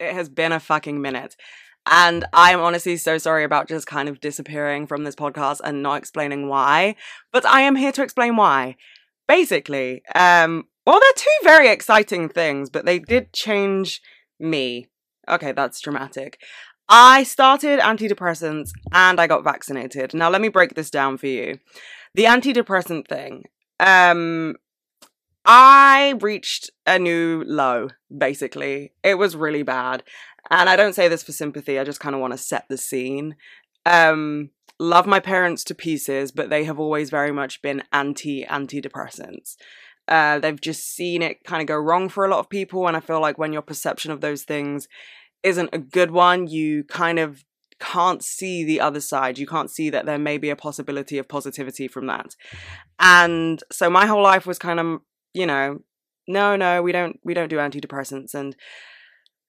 It has been a fucking minute. And I'm honestly so sorry about just kind of disappearing from this podcast and not explaining why. But I am here to explain why. Basically, um, well, they're two very exciting things, but they did change me. Okay, that's dramatic. I started antidepressants and I got vaccinated. Now, let me break this down for you. The antidepressant thing. Um, I reached a new low, basically. It was really bad. And I don't say this for sympathy, I just kind of want to set the scene. Um, love my parents to pieces, but they have always very much been anti antidepressants. Uh, they've just seen it kind of go wrong for a lot of people. And I feel like when your perception of those things isn't a good one, you kind of can't see the other side. You can't see that there may be a possibility of positivity from that. And so my whole life was kind of, you know, no, no, we don't, we don't do antidepressants. And,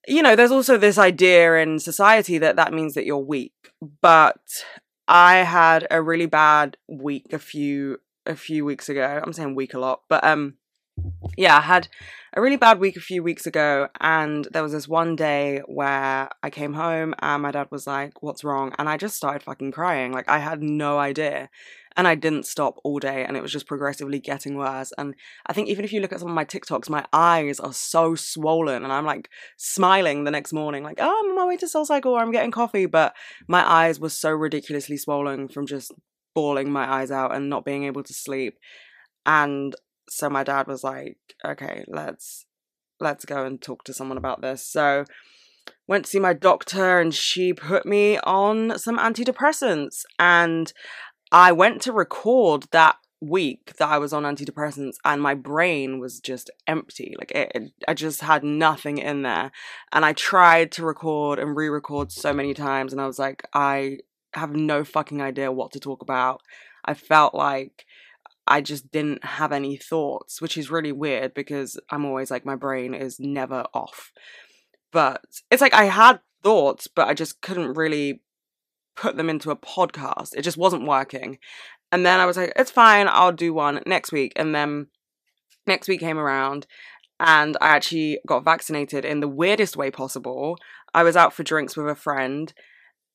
you know, there's also this idea in society that that means that you're weak. But I had a really bad week a few a few weeks ago. I'm saying week a lot, but um yeah, I had a really bad week a few weeks ago and there was this one day where I came home and my dad was like, "What's wrong?" and I just started fucking crying. Like I had no idea. And I didn't stop all day and it was just progressively getting worse. And I think even if you look at some of my TikToks, my eyes are so swollen and I'm like smiling the next morning, like, oh, I'm on my way to SoulCycle or I'm getting coffee. But my eyes were so ridiculously swollen from just bawling my eyes out and not being able to sleep. And so my dad was like, okay, let's let's go and talk to someone about this. So went to see my doctor and she put me on some antidepressants and I went to record that week that I was on antidepressants and my brain was just empty. Like it, it, I just had nothing in there. And I tried to record and re-record so many times and I was like, I have no fucking idea what to talk about. I felt like I just didn't have any thoughts, which is really weird because I'm always like, my brain is never off. But it's like I had thoughts, but I just couldn't really put them into a podcast. It just wasn't working. And then I was like, it's fine, I'll do one next week. And then next week came around and I actually got vaccinated in the weirdest way possible. I was out for drinks with a friend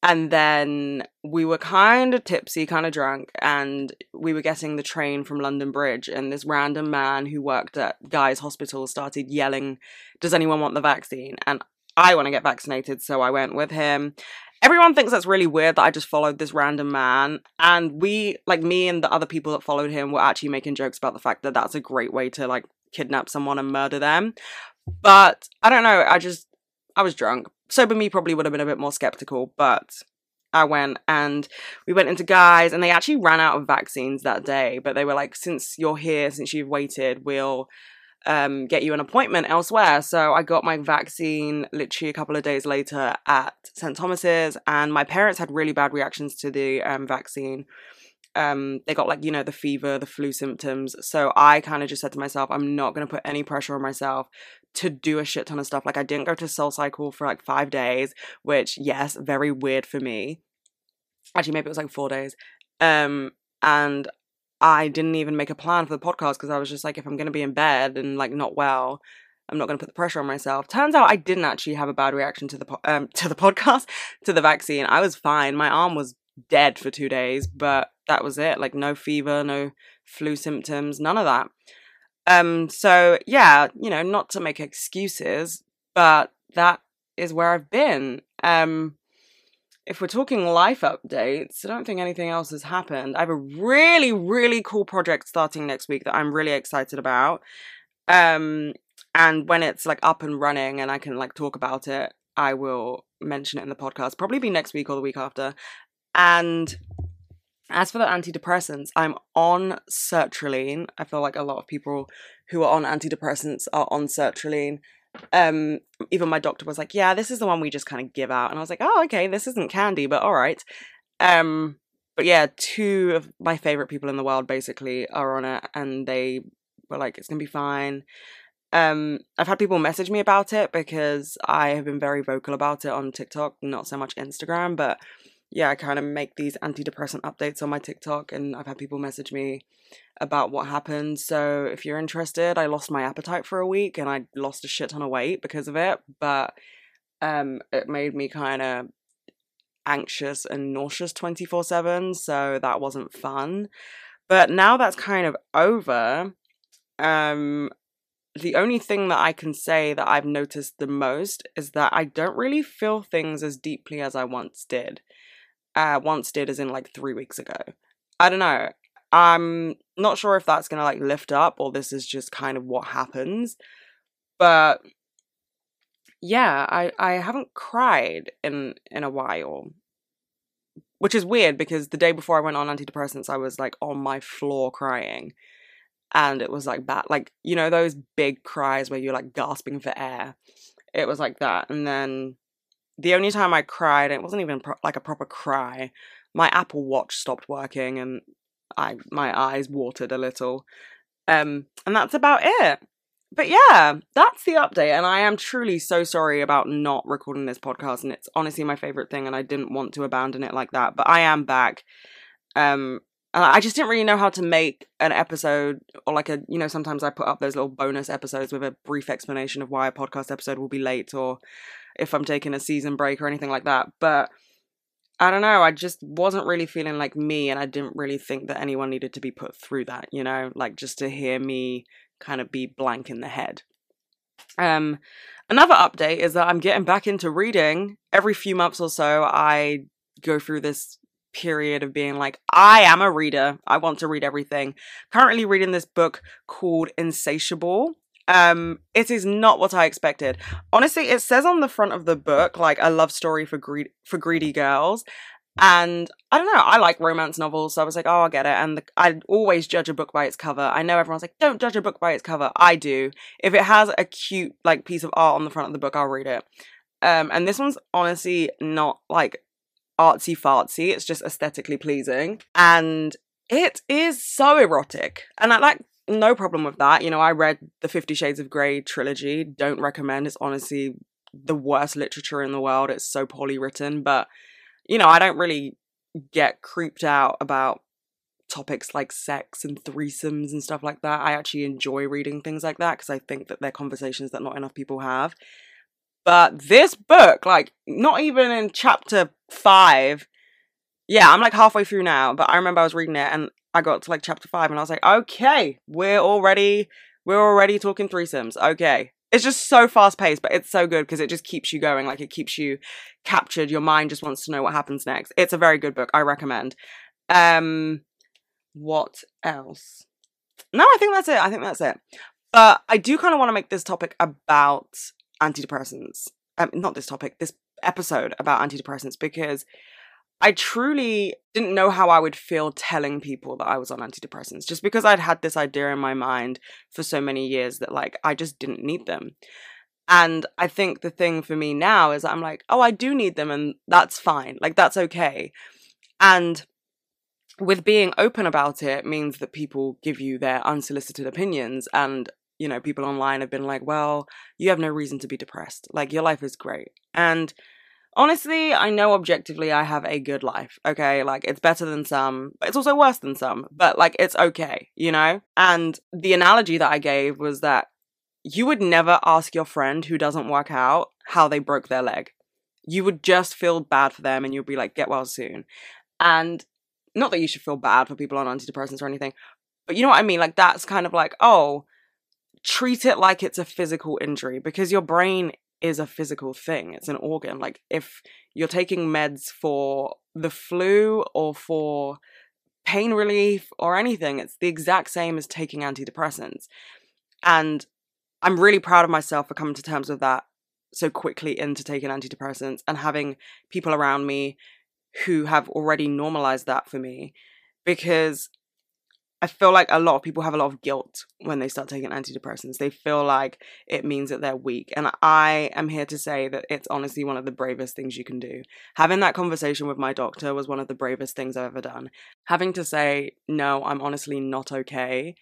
and then we were kind of tipsy, kind of drunk, and we were getting the train from London Bridge. And this random man who worked at Guy's Hospital started yelling, Does anyone want the vaccine? And I want to get vaccinated, so I went with him. Everyone thinks that's really weird that I just followed this random man. And we, like me and the other people that followed him, were actually making jokes about the fact that that's a great way to like kidnap someone and murder them. But I don't know, I just, I was drunk sober me probably would have been a bit more skeptical, but I went and we went into Guy's and they actually ran out of vaccines that day, but they were like, since you're here, since you've waited, we'll um, get you an appointment elsewhere. So I got my vaccine literally a couple of days later at St. Thomas's, and my parents had really bad reactions to the um, vaccine. Um, they got like, you know, the fever, the flu symptoms. So I kind of just said to myself, I'm not going to put any pressure on myself to do a shit ton of stuff. Like I didn't go to SoulCycle for like five days, which yes, very weird for me. Actually, maybe it was like four days. Um, and I didn't even make a plan for the podcast because I was just like, if I'm gonna be in bed and like not well, I'm not gonna put the pressure on myself. Turns out I didn't actually have a bad reaction to the po- um to the podcast to the vaccine. I was fine. My arm was dead for two days, but that was it. Like no fever, no flu symptoms, none of that. Um, so yeah, you know, not to make excuses, but that is where I've been. Um, if we're talking life updates, I don't think anything else has happened. I have a really, really cool project starting next week that I'm really excited about. Um, and when it's like up and running and I can like talk about it, I will mention it in the podcast. Probably be next week or the week after. And as for the antidepressants, I'm on sertraline. I feel like a lot of people who are on antidepressants are on sertraline. Um, even my doctor was like, "Yeah, this is the one we just kind of give out," and I was like, "Oh, okay, this isn't candy, but all right." Um, but yeah, two of my favorite people in the world basically are on it, and they were like, "It's gonna be fine." Um, I've had people message me about it because I have been very vocal about it on TikTok, not so much Instagram, but yeah, I kind of make these antidepressant updates on my TikTok, and I've had people message me about what happened. So if you're interested, I lost my appetite for a week and I lost a shit ton of weight because of it. But Um, it made me kind of anxious and nauseous 24 7, so that wasn't fun. But now that's kind of over, um, the only thing that I can say that I've noticed the most is that I don't really feel things as deeply as I once did. Uh, once did as in like three weeks ago. I don't know. I'm not sure if that's gonna like lift up or this is just kind of what happens. But yeah, I I haven't cried in in a while. Which is weird because the day before I went on antidepressants I was like on my floor crying. And it was like bad like you know those big cries where you're like gasping for air. It was like that. And then the only time I cried, it wasn't even pro- like a proper cry. My Apple Watch stopped working and I my eyes watered a little. Um, and that's about it. But yeah, that's the update. And I am truly so sorry about not recording this podcast. And it's honestly my favorite thing. And I didn't want to abandon it like that. But I am back. Um, and I just didn't really know how to make an episode or like a, you know, sometimes I put up those little bonus episodes with a brief explanation of why a podcast episode will be late or if I'm taking a season break or anything like that. But I don't know, I just wasn't really feeling like me, and I didn't really think that anyone needed to be put through that, you know, like just to hear me kind of be blank in the head. Um, another update is that I'm getting back into reading. Every few months or so, I go through this period of being like, I am a reader. I want to read everything. Currently reading this book called Insatiable um, it is not what I expected. Honestly, it says on the front of the book like a love story for greed for greedy girls. And I don't know, I like romance novels, so I was like, oh, I'll get it. And the, I always judge a book by its cover. I know everyone's like, don't judge a book by its cover. I do. If it has a cute like piece of art on the front of the book, I'll read it. Um, and this one's honestly not like artsy fartsy. It's just aesthetically pleasing, and it is so erotic. And I like no problem with that. You know, I read the Fifty Shades of Grey trilogy. Don't recommend. It's honestly the worst literature in the world. It's so poorly written. But, you know, I don't really get creeped out about topics like sex and threesomes and stuff like that. I actually enjoy reading things like that because I think that they're conversations that not enough people have. But this book, like, not even in chapter five, yeah, I'm like halfway through now, but I remember I was reading it and I got to like chapter five and I was like, okay, we're already we're already talking threesomes. Okay. It's just so fast paced, but it's so good because it just keeps you going. Like it keeps you captured. Your mind just wants to know what happens next. It's a very good book. I recommend. Um what else? No, I think that's it. I think that's it. But I do kind of want to make this topic about antidepressants. Um, not this topic, this episode about antidepressants because I truly didn't know how I would feel telling people that I was on antidepressants just because I'd had this idea in my mind for so many years that like I just didn't need them. And I think the thing for me now is I'm like, oh, I do need them and that's fine. Like that's okay. And with being open about it means that people give you their unsolicited opinions and you know people online have been like well you have no reason to be depressed like your life is great and honestly, I know objectively I have a good life, okay? Like, it's better than some, but it's also worse than some, but like, it's okay, you know? And the analogy that I gave was that you would never ask your friend who doesn't work out how they broke their leg. You would just feel bad for them and you'd be like, get well soon. And not that you should feel bad for people on antidepressants or anything, but you know what I mean? Like, that's kind of like, oh, treat it like it's a physical injury because your brain is a physical thing. It's an organ. Like if you're taking meds for the flu or for pain relief or anything, it's the exact same as taking antidepressants. And I'm really proud of myself for coming to terms with that so quickly into taking antidepressants and having people around me who have already normalized that for me because I feel like a lot of people have a lot of guilt when they start taking antidepressants. They feel like it means that they're weak. And I am here to say that it's honestly one of the bravest things you can do. Having that conversation with my doctor was one of the bravest things I've ever done. Having to say, no, I'm honestly not okay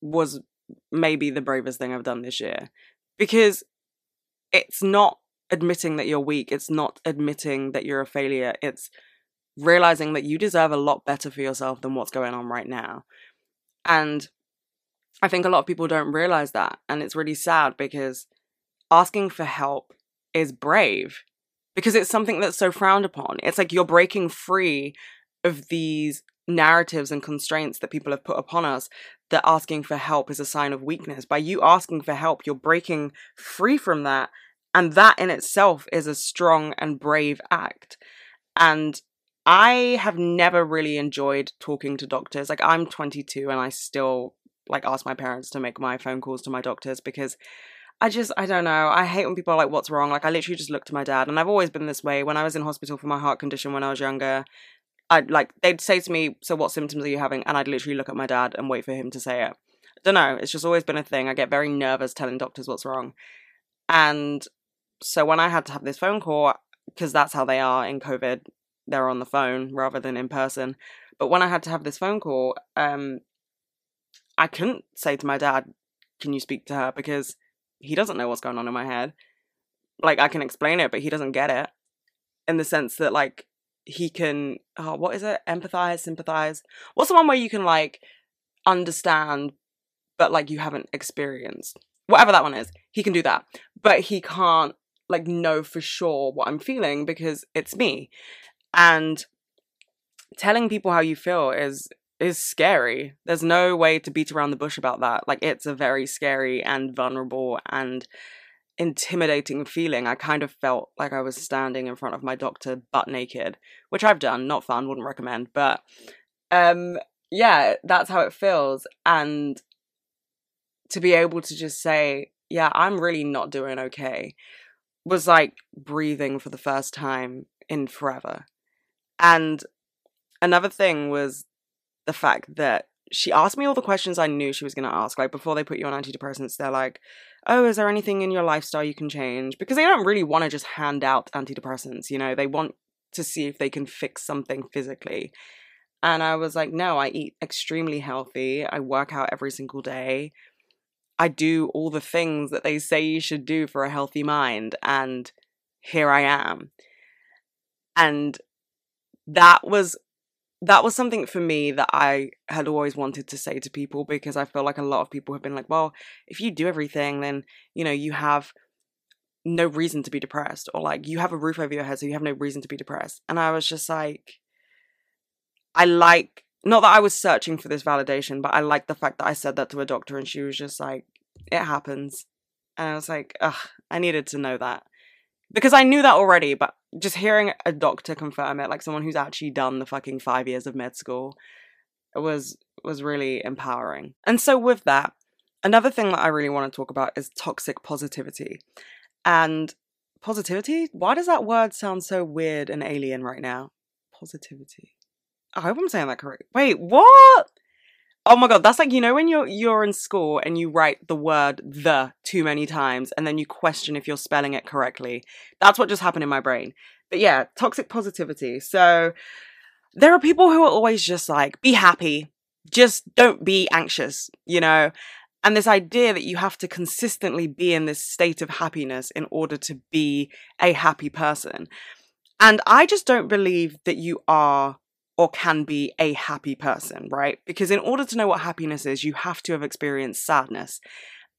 was maybe the bravest thing I've done this year. Because it's not admitting that you're weak, it's not admitting that you're a failure. It's realizing that you deserve a lot better for yourself than what's going on right now. And I think a lot of people don't realize that. And it's really sad because asking for help is brave because it's something that's so frowned upon. It's like you're breaking free of these narratives and constraints that people have put upon us that asking for help is a sign of weakness. By you asking for help, you're breaking free from that. And that in itself is a strong and brave act. And I have never really enjoyed talking to doctors. Like I'm 22 and I still like ask my parents to make my phone calls to my doctors because I just, I don't know. I hate when people are like, what's wrong? Like, I literally just look to my dad. And I've always been this way. When I was in hospital for my heart condition when I was younger, I'd like, they'd say to me, So, what symptoms are you having? And I'd literally look at my dad and wait for him to say it. I don't know. It's just always been a thing. I get very nervous telling doctors what's wrong. And so, when I had to have this phone call, because that's how they are in COVID, they're on the phone rather than in person. But when I had to have this phone call, um, I couldn't say to my dad, Can you speak to her? Because he doesn't know what's going on in my head. Like I can explain it, but he doesn't get it. In the sense that like he can oh, what is it? Empathize, sympathize. What's the one where you can like understand but like you haven't experienced? Whatever that one is. He can do that. But he can't like know for sure what I'm feeling because it's me. And telling people how you feel is is scary. There's no way to beat around the bush about that. Like it's a very scary and vulnerable and intimidating feeling. I kind of felt like I was standing in front of my doctor butt naked, which I've done, not fun, wouldn't recommend, but um yeah, that's how it feels and to be able to just say, yeah, I'm really not doing okay was like breathing for the first time in forever. And another thing was the fact that she asked me all the questions I knew she was going to ask. Like before they put you on antidepressants, they're like, "Oh, is there anything in your lifestyle you can change?" Because they don't really want to just hand out antidepressants. You know, they want to see if they can fix something physically. And I was like, "No, I eat extremely healthy. I work out every single day. I do all the things that they say you should do for a healthy mind." And here I am. And that was that was something for me that I had always wanted to say to people because I feel like a lot of people have been like, well, if you do everything, then, you know, you have no reason to be depressed, or like you have a roof over your head, so you have no reason to be depressed. And I was just like, I like, not that I was searching for this validation, but I like the fact that I said that to a doctor and she was just like, it happens. And I was like, ugh, I needed to know that because I knew that already, but just hearing a doctor confirm it, like someone who's actually done the fucking five years of med school, was was really empowering. And so with that, another thing that I really want to talk about is toxic positivity. And positivity? Why does that word sound so weird and alien right now? Positivity. I hope I'm saying that correct. Wait, what? Oh my god, that's like you know when you're you're in school and you write the word the too many times and then you question if you're spelling it correctly. That's what just happened in my brain. But yeah, toxic positivity. So there are people who are always just like be happy. Just don't be anxious, you know? And this idea that you have to consistently be in this state of happiness in order to be a happy person. And I just don't believe that you are or can be a happy person, right? Because in order to know what happiness is, you have to have experienced sadness.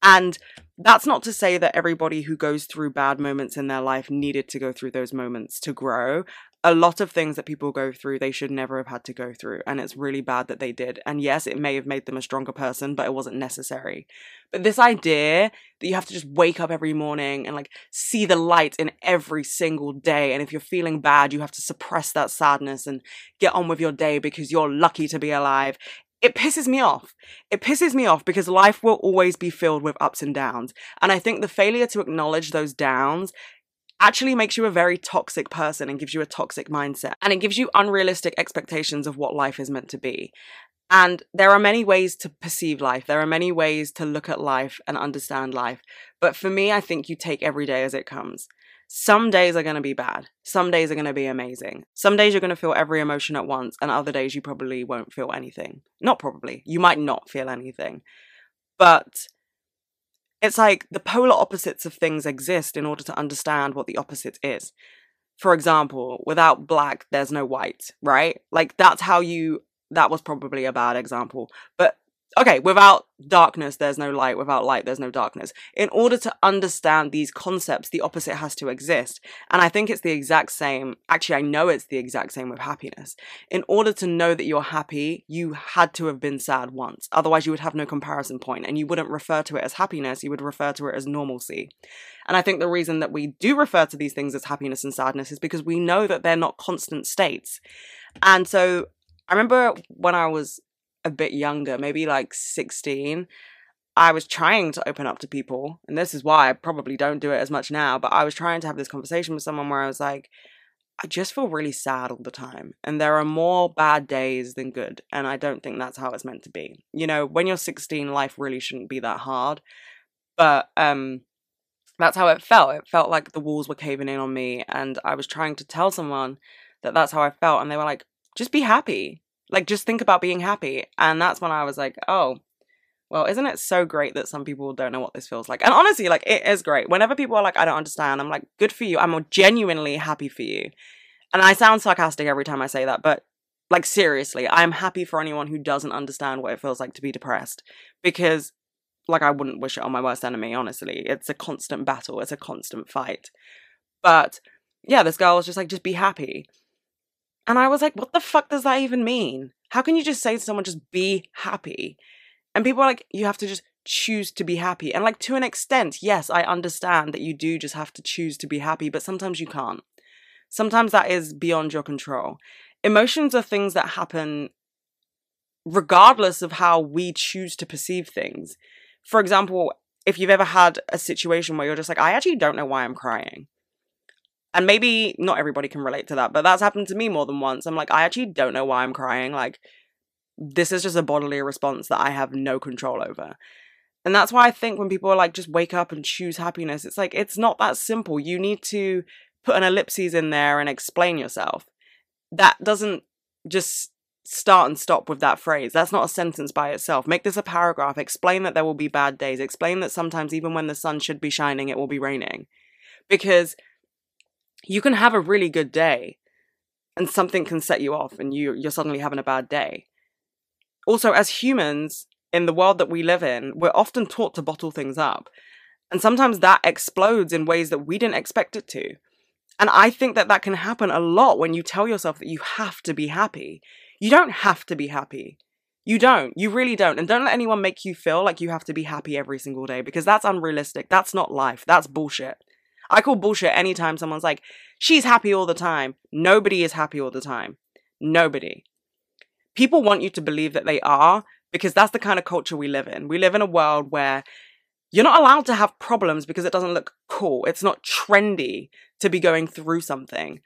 And that's not to say that everybody who goes through bad moments in their life needed to go through those moments to grow a lot of things that people go through they should never have had to go through and it's really bad that they did and yes it may have made them a stronger person but it wasn't necessary but this idea that you have to just wake up every morning and like see the light in every single day and if you're feeling bad you have to suppress that sadness and get on with your day because you're lucky to be alive it pisses me off. It pisses me off because life will always be filled with ups and downs. And I think the failure to acknowledge those downs actually makes you a very toxic person and gives you a toxic mindset. And it gives you unrealistic expectations of what life is meant to be. And there are many ways to perceive life. There are many ways to look at life and understand life. But for me, I think you take every day as it comes. Some days are going to be bad. Some days are going to be amazing. Some days you're going to feel every emotion at once, and other days you probably won't feel anything. Not probably. You might not feel anything. But it's like the polar opposites of things exist in order to understand what the opposite is. For example, without black, there's no white, right? Like that's how you, that was probably a bad example. But okay, without darkness, there's no light. Without light, there's no darkness. In order to understand these concepts, the opposite has to exist. And I think it's the exact same. Actually, I know it's the exact same with happiness. In order to know that you're happy, you had to have been sad once. Otherwise, you would have no comparison point and you wouldn't refer to it as happiness. You would refer to it as normalcy. And I think the reason that we do refer to these things as happiness and sadness is because we know that they're not constant states. And so I remember when I was a bit younger, maybe like 16, I was trying to open up to people. And this is why I probably don't do it as much now, but I was trying to have this conversation with someone where I was like, I just feel really sad all the time. And there are more bad days than good. And I don't think that's how it's meant to be. You know, when you're 16, life really shouldn't be that hard. But um that's how it felt. It felt like the walls were caving in on me and I was trying to tell someone that that's how I felt and they were like, "Just be happy." Like, just think about being happy. And that's when I was like, oh, well, isn't it so great that some people don't know what this feels like? And honestly, like, it is great. Whenever people are like, I don't understand, I'm like, good for you. I'm genuinely happy for you. And I sound sarcastic every time I say that, but like, seriously, I'm happy for anyone who doesn't understand what it feels like to be depressed because, like, I wouldn't wish it on my worst enemy, honestly. It's a constant battle, it's a constant fight. But yeah, this girl was just like, just be happy. And I was like, what the fuck does that even mean? How can you just say to someone, just be happy? And people are like, you have to just choose to be happy. And like, to an extent, yes, I understand that you do just have to choose to be happy, but sometimes you can't. Sometimes that is beyond your control. Emotions are things that happen regardless of how we choose to perceive things. For example, if you've ever had a situation where you're just like, I actually don't know why I'm crying. And maybe not everybody can relate to that, but that's happened to me more than once. I'm like, I actually don't know why I'm crying. Like, this is just a bodily response that I have no control over. And that's why I think when people are like, just wake up and choose happiness, it's like, it's not that simple. You need to put an ellipses in there and explain yourself. That doesn't just start and stop with that phrase. That's not a sentence by itself. Make this a paragraph. Explain that there will be bad days. Explain that sometimes, even when the sun should be shining, it will be raining. Because you can have a really good day and something can set you off and you you're suddenly having a bad day. Also as humans in the world that we live in, we're often taught to bottle things up. And sometimes that explodes in ways that we didn't expect it to. And I think that that can happen a lot when you tell yourself that you have to be happy. You don't have to be happy. You don't. You really don't. And don't let anyone make you feel like you have to be happy every single day because that's unrealistic. That's not life. That's bullshit. I call bullshit anytime someone's like, she's happy all the time. Nobody is happy all the time. Nobody. People want you to believe that they are because that's the kind of culture we live in. We live in a world where you're not allowed to have problems because it doesn't look cool. It's not trendy to be going through something.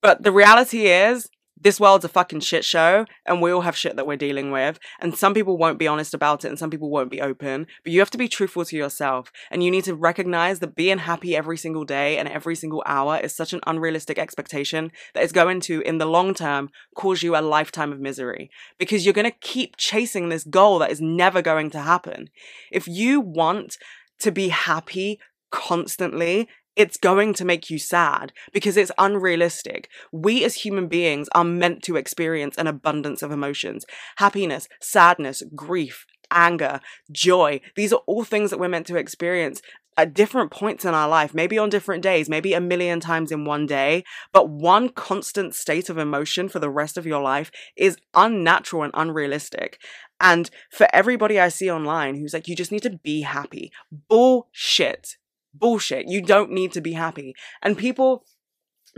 But the reality is, this world's a fucking shit show and we all have shit that we're dealing with and some people won't be honest about it and some people won't be open but you have to be truthful to yourself and you need to recognize that being happy every single day and every single hour is such an unrealistic expectation that it's going to in the long term cause you a lifetime of misery because you're going to keep chasing this goal that is never going to happen. If you want to be happy constantly it's going to make you sad because it's unrealistic. We as human beings are meant to experience an abundance of emotions happiness, sadness, grief, anger, joy. These are all things that we're meant to experience at different points in our life, maybe on different days, maybe a million times in one day, but one constant state of emotion for the rest of your life is unnatural and unrealistic. And for everybody I see online who's like, you just need to be happy. Bullshit bullshit. You don't need to be happy. And people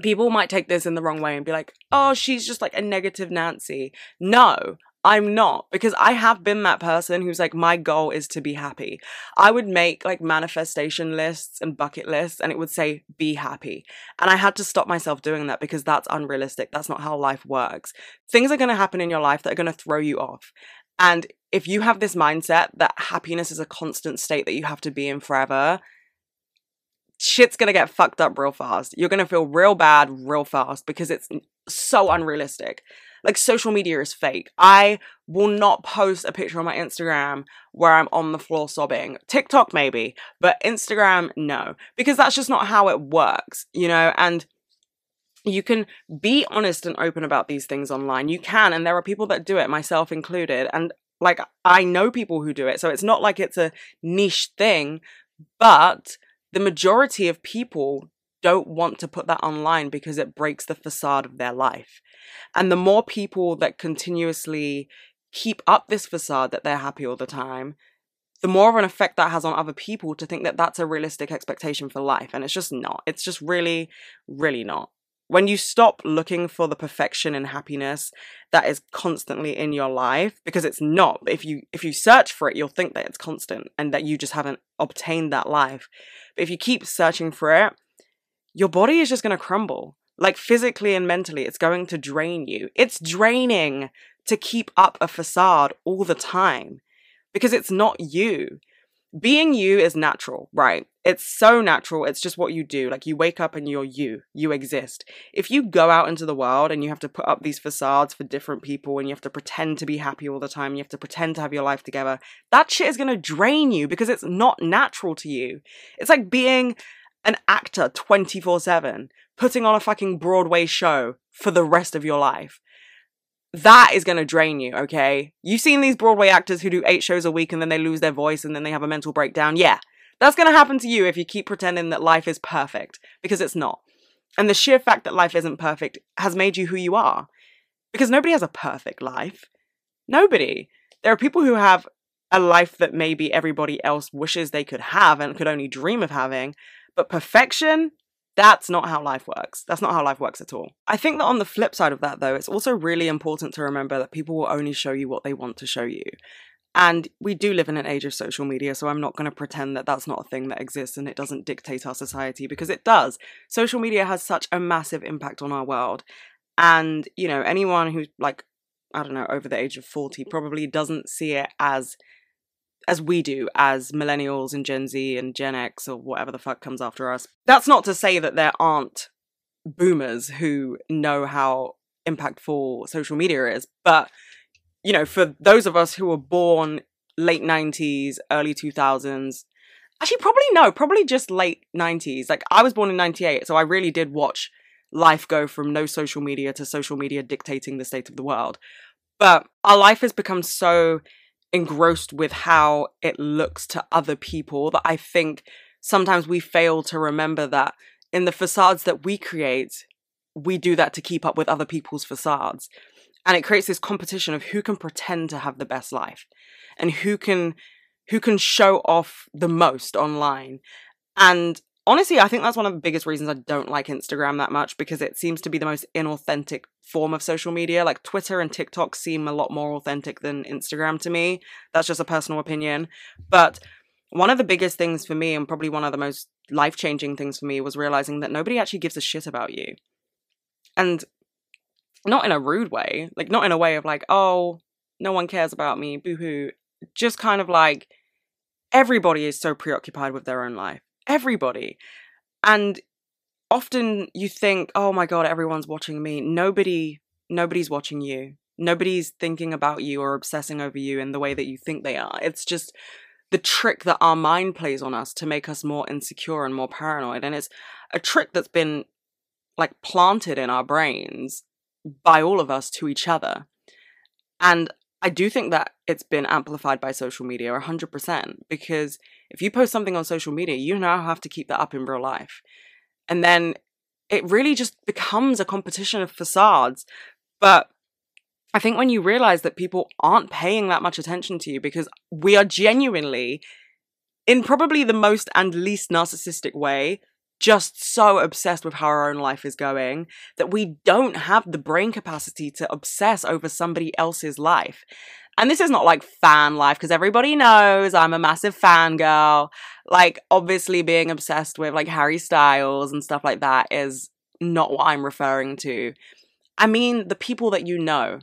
people might take this in the wrong way and be like, "Oh, she's just like a negative Nancy." No, I'm not because I have been that person who's like, my goal is to be happy. I would make like manifestation lists and bucket lists and it would say, be happy. And I had to stop myself doing that because that's unrealistic. That's not how life works. Things are going to happen in your life that are going to throw you off. And if you have this mindset that happiness is a constant state that you have to be in forever, shit's gonna get fucked up real fast. You're gonna feel real bad real fast because it's so unrealistic. Like social media is fake. I will not post a picture on my Instagram where I'm on the floor sobbing. TikTok maybe, but Instagram no, because that's just not how it works, you know, and you can be honest and open about these things online. You can, and there are people that do it, myself included, and Like, I know people who do it. So it's not like it's a niche thing, but the majority of people don't want to put that online because it breaks the facade of their life. And the more people that continuously keep up this facade that they're happy all the time, the more of an effect that has on other people to think that that's a realistic expectation for life. And it's just not. It's just really, really not. When you stop looking for the perfection and happiness that is constantly in your life, because it's not. If you if you search for it, you'll think that it's constant and that you just haven't obtained that life. But if you keep searching for it, your body is just going to crumble. Like physically and mentally, it's going to drain you. It's draining to keep up a facade all the time because it's not you. Being you is natural, right? It's so natural. It's just what you do. Like you wake up and you're you. You exist. If you go out into the world and you have to put up these facades for different people and you have to pretend to be happy all the time, you have to pretend to have your life together, that shit is going to drain you because it's not natural to you. It's like being an actor 24 7, putting on a fucking Broadway show for the rest of your life that is going to drain you, okay? You've seen these Broadway actors who do eight shows a week and then they lose their voice and then they have a mental breakdown. Yeah, that's going to happen to you if you keep pretending that life is perfect because it's not. And the sheer fact that life isn't perfect has made you who you are because nobody has a perfect life. Nobody. There are people who have a life that maybe everybody else wishes they could have and could only dream of having, but perfection, that's not how life works. That's not how life works at all. I think that on the flip side of that, though, it's also really important to remember that people will only show you what they want to show you. And we do live in an age of social media, so I'm not going to pretend that that's not a thing that exists and it doesn't dictate our society because it does. Social media has such a massive impact on our world. And, you know, anyone who's like, I don't know, over the age of 40 probably doesn't see it as as we do as millennials and Gen Z and Gen X or whatever the fuck comes after us. That's not to say that there aren't boomers who know how impactful social media is, but you know, for those of us who were born late 90s, early 2000s, actually probably no, probably just late 90s. Like I was born in 98, so I really did watch life go from no social media to social media dictating the state of the world. But our life has become so engrossed with how it looks to other people that I think sometimes we fail to remember that in the facades that we create, we do that to keep up with other people's facades. And it creates this competition of who can pretend to have the best life and who can who can show off the most online. And honestly, I think that's one of the biggest reasons I don't like Instagram that much because it seems to be the most inauthentic form of social media. Like Twitter and TikTok seem a lot more authentic than Instagram to me. That's just a personal opinion. But one of the biggest things for me, and probably one of the most life changing things for me, was realizing that nobody actually gives a shit about you. And not in a rude way, like, not in a way of like, oh, no one cares about me, boo hoo. Just kind of like, everybody is so preoccupied with their own life everybody. And often you think, oh my God, everyone's watching me. Nobody, nobody's watching you. Nobody's thinking about you or obsessing over you in the way that you think they are. It's just the trick that our mind plays on us to make us more insecure and more paranoid. And it's a trick that's been like planted in our brains by all of us to each other. And I do think that it's been amplified by social media 100% because if you post something on social media, you now have to keep that up in real life. And then it really just becomes a competition of facades. But I think when you realize that people aren't paying that much attention to you because we are genuinely, in probably the most and least narcissistic way, just so obsessed with how our own life is going that we don't have the brain capacity to obsess over somebody else's life. And this is not like fan life because everybody knows I'm a massive fan girl. Like, obviously, being obsessed with like Harry Styles and stuff like that is not what I'm referring to. I mean, the people that you know,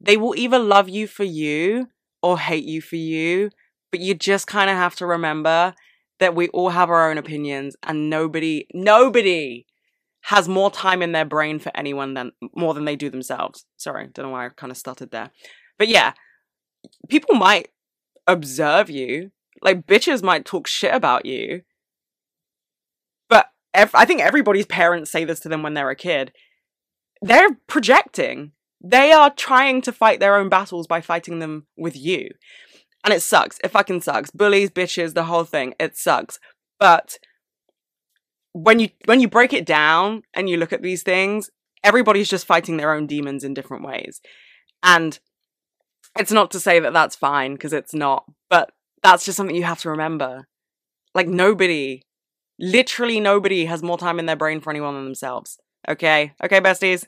they will either love you for you or hate you for you, but you just kind of have to remember that we all have our own opinions and nobody nobody has more time in their brain for anyone than more than they do themselves. Sorry, don't know why I kind of stuttered there. But yeah, people might observe you. Like bitches might talk shit about you. But ev- I think everybody's parents say this to them when they're a kid. They're projecting. They are trying to fight their own battles by fighting them with you. And it sucks. It fucking sucks. Bullies, bitches, the whole thing. It sucks. But when you when you break it down and you look at these things, everybody's just fighting their own demons in different ways. And it's not to say that that's fine because it's not, but that's just something you have to remember. Like nobody, literally nobody has more time in their brain for anyone than themselves. Okay? Okay, besties?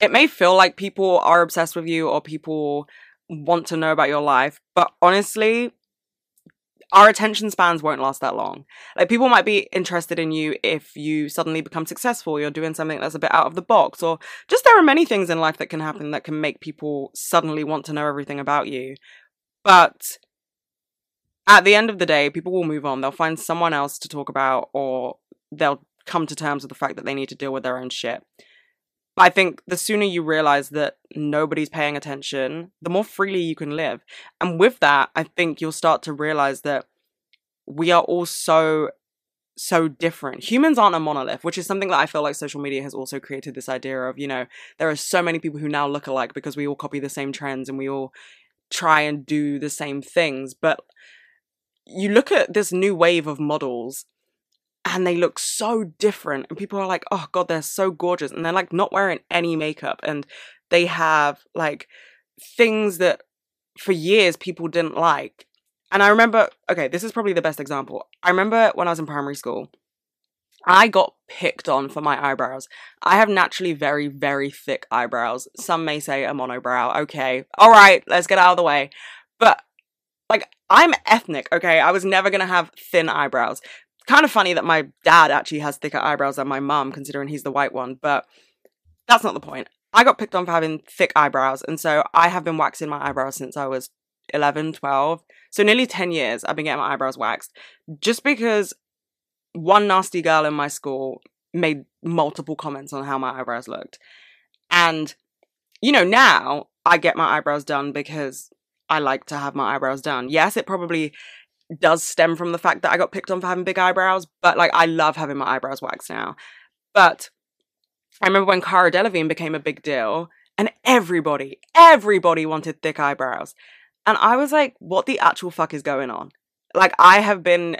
It may feel like people are obsessed with you or people want to know about your life, but honestly, our attention spans won't last that long. Like people might be interested in you if you suddenly become successful, you're doing something that's a bit out of the box, or just there are many things in life that can happen that can make people suddenly want to know everything about you. But at the end of the day, people will move on. They'll find someone else to talk about, or they'll come to terms with the fact that they need to deal with their own shit. I think the sooner you realize that nobody's paying attention, the more freely you can live. And with that, I think you'll start to realize that we are all so so different. Humans aren't a monolith, which is something that I feel like social media has also created this idea of, you know, there are so many people who now look alike because we all copy the same trends and we all try and do the same things. But you look at this new wave of models and they look so different and people are like oh god they're so gorgeous and they're like not wearing any makeup and they have like things that for years people didn't like and i remember okay this is probably the best example i remember when i was in primary school I got picked on for my eyebrows. I have naturally very, very thick eyebrows. Some may say a monobrow. Okay. All right. Let's get out of the way. But like, I'm ethnic. Okay. I was never going to have thin eyebrows kind of funny that my dad actually has thicker eyebrows than my mum, considering he's the white one, but that's not the point. I got picked on for having thick eyebrows, and so I have been waxing my eyebrows since I was 11, 12. So nearly 10 years I've been getting my eyebrows waxed just because one nasty girl in my school made multiple comments on how my eyebrows looked. And, you know, now I get my eyebrows done because I like to have my eyebrows done. Yes, it probably does stem from the fact that I got picked on for having big eyebrows, but like I love having my eyebrows waxed now. But I remember when Cara Delevingne became a big deal and everybody, everybody wanted thick eyebrows. And I was like, what the actual fuck is going on? Like, I have been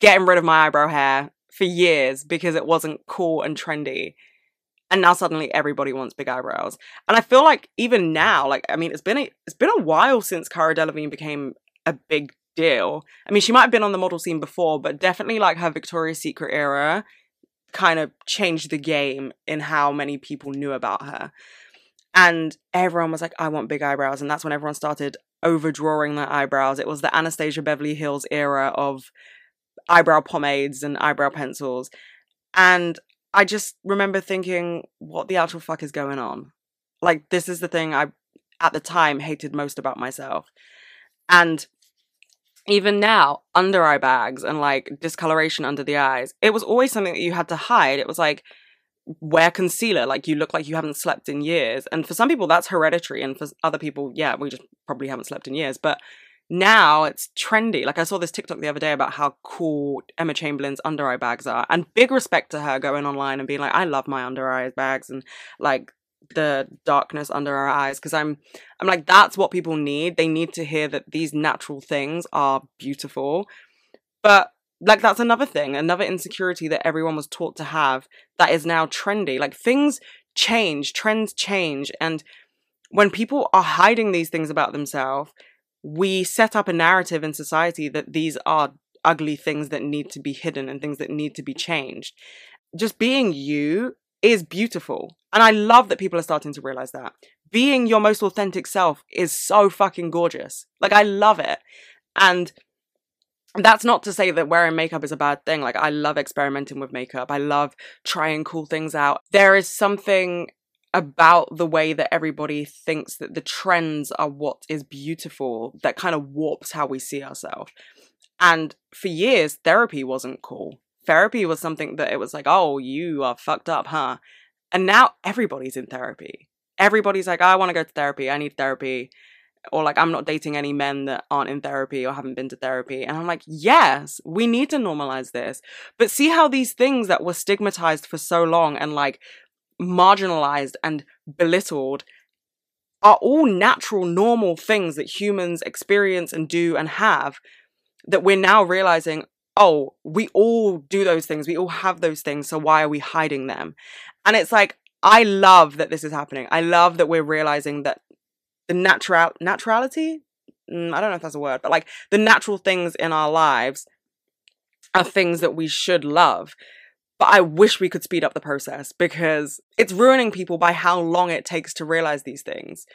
getting rid of my eyebrow hair for years because it wasn't cool and trendy. And now suddenly everybody wants big eyebrows. And I feel like even now, like, I mean, it's been a, it's been a while since Cara Delevingne became a big deal. I mean, she might have been on the model scene before, but definitely like her Victoria's Secret era kind of changed the game in how many people knew about her. And everyone was like, I want big eyebrows. And that's when everyone started overdrawing their eyebrows. It was the Anastasia Beverly Hills era of eyebrow pomades and eyebrow pencils. And I just remember thinking, what the actual fuck is going on? Like, this is the thing I, at the time, hated most about myself. And even now, under eye bags and like discoloration under the eyes, it was always something that you had to hide. It was like, wear concealer, like you look like you haven't slept in years. And for some people, that's hereditary. And for other people, yeah, we just probably haven't slept in years. But now it's trendy. Like I saw this TikTok the other day about how cool Emma Chamberlain's under eye bags are. And big respect to her going online and being like, I love my under eye bags. And like, the darkness under our eyes because I'm I'm like that's what people need. They need to hear that these natural things are beautiful. But like that's another thing, another insecurity that everyone was taught to have that is now trendy. Like things change, trends change and when people are hiding these things about themselves, we set up a narrative in society that these are ugly things that need to be hidden and things that need to be changed. Just being you is beautiful. And I love that people are starting to realize that. Being your most authentic self is so fucking gorgeous. Like, I love it. And that's not to say that wearing makeup is a bad thing. Like, I love experimenting with makeup, I love trying cool things out. There is something about the way that everybody thinks that the trends are what is beautiful that kind of warps how we see ourselves. And for years, therapy wasn't cool therapy was something that it was like, oh, you are fucked up, huh? And now everybody's in therapy. Everybody's like, oh, I want to go to therapy. I need therapy. Or like, I'm not dating any men that aren't in therapy or haven't been to therapy. And I'm like, yes, we need to normalize this. But see how these things that were stigmatized for so long and like marginalized and belittled are all natural, normal things that humans experience and do and have that we're now realizing, oh, we all do those things. We all have those things. So why are we hiding them? And it's like, I love that this is happening. I love that we're realizing that the natural naturality, mm, I don't know if that's a word, but like the natural things in our lives are things that we should love. But I wish we could speed up the process because it's ruining people by how long it takes to realize these things.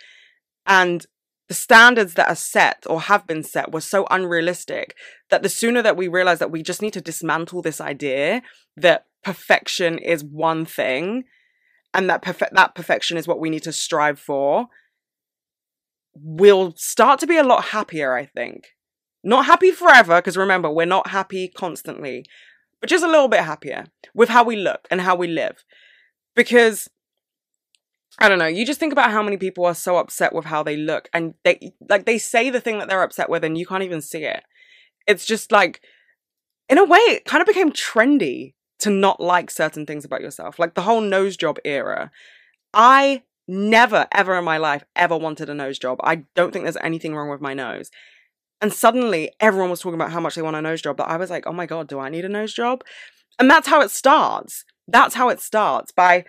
And the standards that are set or have been set were so unrealistic that the sooner that we realize that we just need to dismantle this idea that perfection is one thing and that perfe- that perfection is what we need to strive for we'll start to be a lot happier i think not happy forever because remember we're not happy constantly but just a little bit happier with how we look and how we live. Because I don't know, you just think about how many people are so upset with how they look and they like they say the thing that they're upset with and you can't even see it. It's just like in a way it kind of became trendy to not like certain things about yourself. Like the whole nose job era. I never ever in my life ever wanted a nose job. I don't think there's anything wrong with my nose. And suddenly everyone was talking about how much they want a nose job. But I was like, oh my God, do I need a nose job? And that's how it starts. That's how it starts by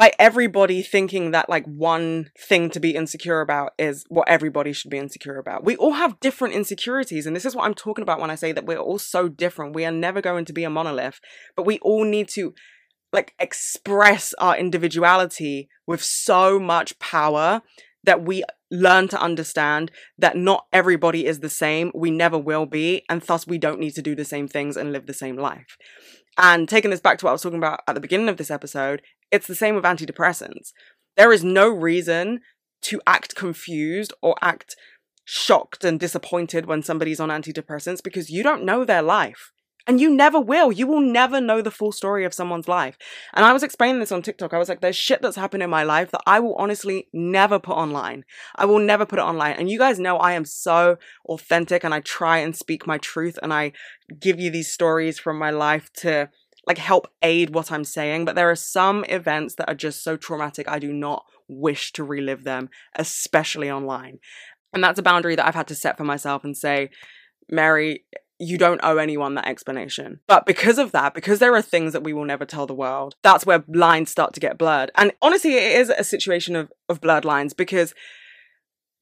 by everybody thinking that like one thing to be insecure about is what everybody should be insecure about. We all have different insecurities and this is what I'm talking about when I say that we're all so different. We are never going to be a monolith, but we all need to like express our individuality with so much power that we learn to understand that not everybody is the same. We never will be. And thus, we don't need to do the same things and live the same life. And taking this back to what I was talking about at the beginning of this episode, it's the same with antidepressants. There is no reason to act confused or act shocked and disappointed when somebody's on antidepressants because you don't know their life. And you never will. You will never know the full story of someone's life. And I was explaining this on TikTok. I was like, there's shit that's happened in my life that I will honestly never put online. I will never put it online. And you guys know I am so authentic and I try and speak my truth and I give you these stories from my life to like help aid what I'm saying. But there are some events that are just so traumatic. I do not wish to relive them, especially online. And that's a boundary that I've had to set for myself and say, Mary, you don't owe anyone that explanation. But because of that, because there are things that we will never tell the world, that's where lines start to get blurred. And honestly, it is a situation of, of blurred lines because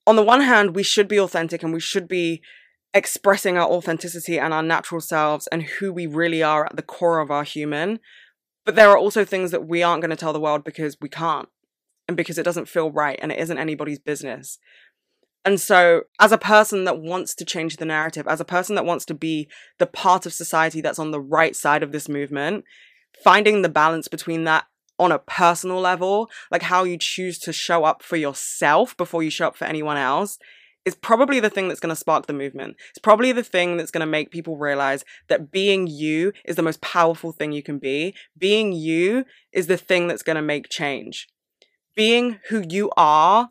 on the one hand, we should be authentic and we should be expressing our authenticity and our natural selves and who we really are at the core of our human. But there are also things that we aren't going to tell the world because we can't and because it doesn't feel right and it isn't anybody's business. And so, as a person that wants to change the narrative, as a person that wants to be the part of society that's on the right side of this movement, finding the balance between that on a personal level, like how you choose to show up for yourself before you show up for anyone else, is probably the thing that's going to spark the movement. It's probably the thing that's going to make people realize that being you is the most powerful thing you can be. Being you is the thing that's going to make change. Being who you are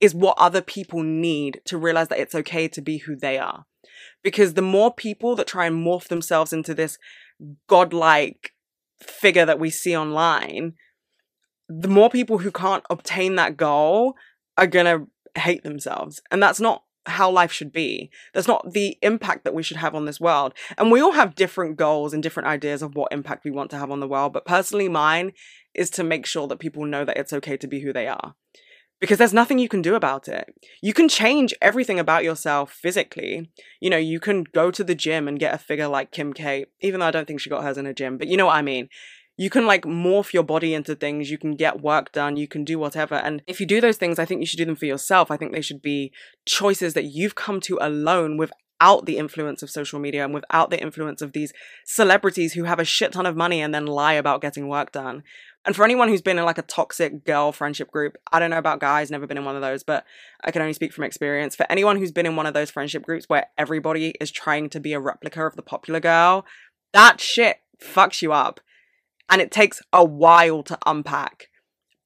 is what other people need to realize that it's okay to be who they are. Because the more people that try and morph themselves into this godlike figure that we see online, the more people who can't obtain that goal are going to hate themselves. And that's not how life should be. That's not the impact that we should have on this world. And we all have different goals and different ideas of what impact we want to have on the world. But personally, mine is to make sure that people know that it's okay to be who they are because there's nothing you can do about it. You can change everything about yourself physically. You know, you can go to the gym and get a figure like Kim K, even though I don't think she got hers in a gym, but you know what I mean. You can like morph your body into things, you can get work done, you can do whatever. And if you do those things, I think you should do them for yourself. I think they should be choices that you've come to alone without the influence of social media and without the influence of these celebrities who have a shit ton of money and then lie about getting work done. And for anyone who's been in like a toxic girl friendship group, I don't know about guys, never been in one of those, but I can only speak from experience. For anyone who's been in one of those friendship groups where everybody is trying to be a replica of the popular girl, that shit fucks you up. And it takes a while to unpack,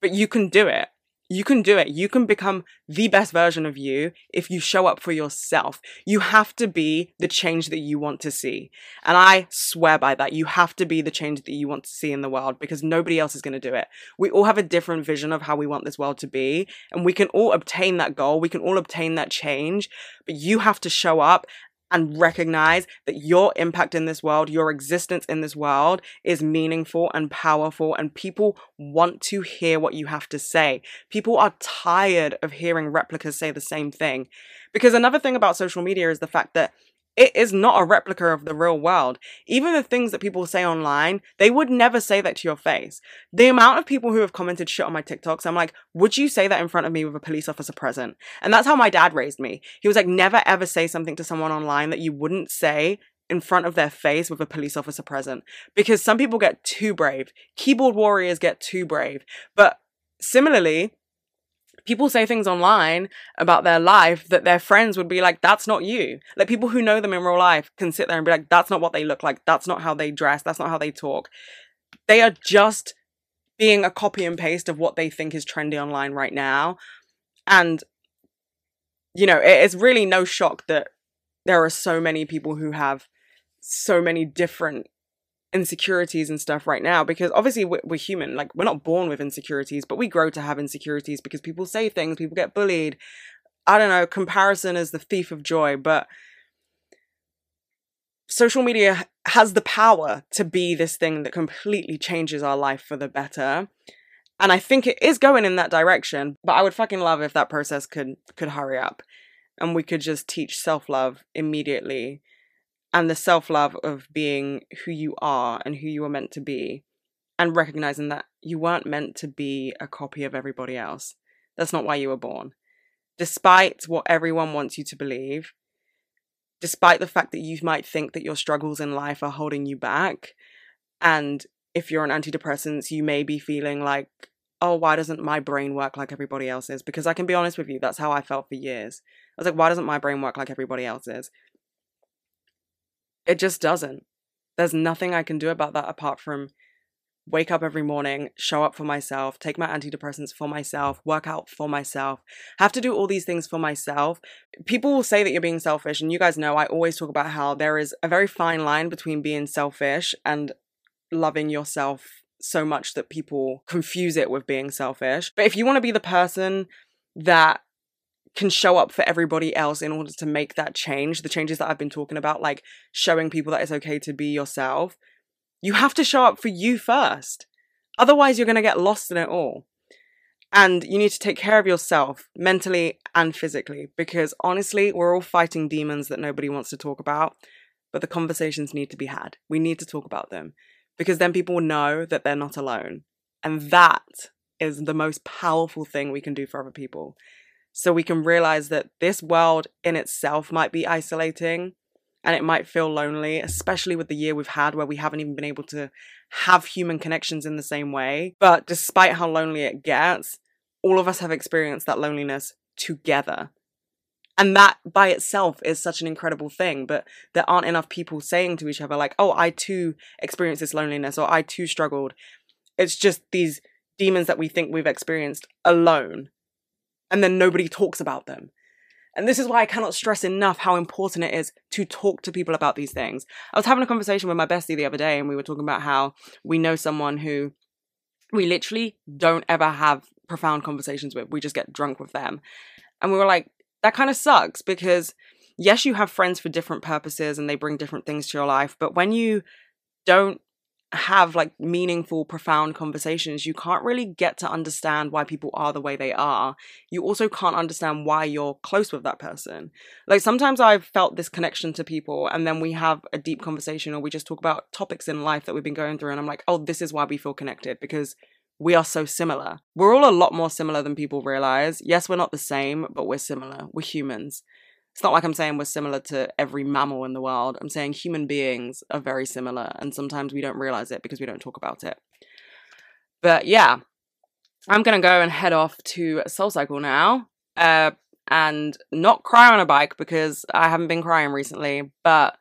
but you can do it. You can do it. You can become the best version of you if you show up for yourself. You have to be the change that you want to see. And I swear by that. You have to be the change that you want to see in the world because nobody else is going to do it. We all have a different vision of how we want this world to be. And we can all obtain that goal. We can all obtain that change. But you have to show up and recognize that your impact in this world, your existence in this world is meaningful and powerful, and people want to hear what you have to say. People are tired of hearing replicas say the same thing. Because another thing about social media is the fact that it is not a replica of the real world. Even the things that people say online, they would never say that to your face. The amount of people who have commented shit on my TikToks, I'm like, would you say that in front of me with a police officer present? And that's how my dad raised me. He was like, never ever say something to someone online that you wouldn't say in front of their face with a police officer present. Because some people get too brave. Keyboard warriors get too brave. But similarly, people say things online about their life that their friends would be like, that's not you. Like people who know them in real life can sit there and be like, that's not what they look like. That's not how they dress. That's not how they talk. They are just being a copy and paste of what they think is trendy online right now. And, you know, it's really no shock that there are so many people who have so many different insecurities and stuff right now because obviously we're, we're, human like we're not born with insecurities but we grow to have insecurities because people say things people get bullied. I don't know comparison is the thief of joy but social media has the power to be this thing that completely changes our life for the better. And i think it is going in that direction but i would fucking love if that process could could hurry up and we could just teach self-love immediately and the self love of being who you are and who you are meant to be, and recognizing that you weren't meant to be a copy of everybody else. That's not why you were born. Despite what everyone wants you to believe, despite the fact that you might think that your struggles in life are holding you back, and if you're on antidepressants, you may be feeling like, oh, why doesn't my brain work like everybody else's? Because I can be honest with you, that's how I felt for years. I was like, why doesn't my brain work like everybody else's? It just doesn't. There's nothing I can do about that apart from wake up every morning, show up for myself, take my antidepressants for myself, work out for myself, have to do all these things for myself. People will say that you're being selfish, and you guys know I always talk about how there is a very fine line between being selfish and loving yourself so much that people confuse it with being selfish. But if you want to be the person that can show up for everybody else in order to make that change, the changes that I've been talking about, like showing people that it's okay to be yourself, you have to show up for you first. Otherwise, you're going to get lost in it all. And you need to take care of yourself mentally and physically because honestly, we're all fighting demons that nobody wants to talk about, but the conversations need to be had. We need to talk about them because then people know that they're not alone. And that is the most powerful thing we can do for other people so we can realize that this world in itself might be isolating and it might feel lonely, especially with the year we've had where we haven't even been able to have human connections in the same way. But despite how lonely it gets, all of us have experienced that loneliness together. And that by itself is such an incredible thing, but there aren't enough people saying to each other, like, oh, I too experienced this loneliness or I too struggled. It's just these demons that we think we've experienced alone and then nobody talks about them. And this is why I cannot stress enough how important it is to talk to people about these things. I was having a conversation with my bestie the other day, and we were talking about how we know someone who we literally don't ever have profound conversations with. We just get drunk with them. And we were like, that kind of sucks because, yes, you have friends for different purposes and they bring different things to your life. But when you don't have like meaningful, profound conversations, you can't really get to understand why people are the way they are. You also can't understand why you're close with that person. Like sometimes I've felt this connection to people, and then we have a deep conversation or we just talk about topics in life that we've been going through, and I'm like, oh, this is why we feel connected because we are so similar. We're all a lot more similar than people realize. Yes, we're not the same, but we're similar. We're humans. It's not like I'm saying we're similar to every mammal in the world. I'm saying human beings are very similar, and sometimes we don't realize it because we don't talk about it. But yeah, I'm gonna go and head off to SoulCycle now, uh, and not cry on a bike because I haven't been crying recently. But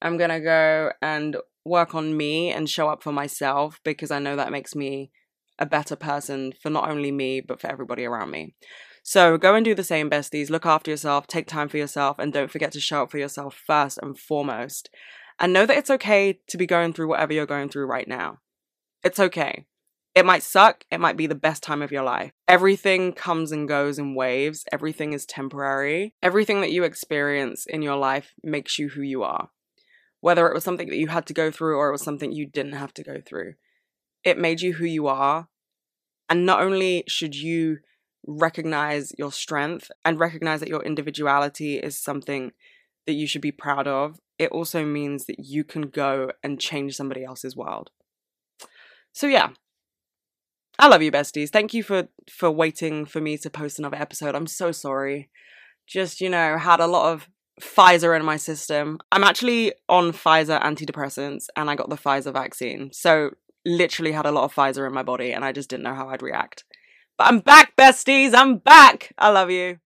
I'm gonna go and work on me and show up for myself because I know that makes me a better person for not only me, but for everybody around me. So go and do the same, besties. Look after yourself, take time for yourself, and don't forget to show up for yourself first and foremost. And know that it's okay to be going through whatever you're going through right now. It's okay. It might suck, it might be the best time of your life. Everything comes and goes in waves, everything is temporary. Everything that you experience in your life makes you who you are. Whether it was something that you had to go through or it was something you didn't have to go through, it made you who you are. And not only should you recognize your strength and recognize that your individuality is something that you should be proud of, it also means that you can go and change somebody else's world. So, yeah, I love you, besties. Thank you for for waiting for me to post another episode. I'm so sorry. Just you know, had a lot of Pfizer in my system. I'm actually on Pfizer antidepressants, and I got the Pfizer vaccine. So literally had a lot of Pfizer in my body, and I just didn't know how I'd react. I'm back, besties. I'm back. I love you.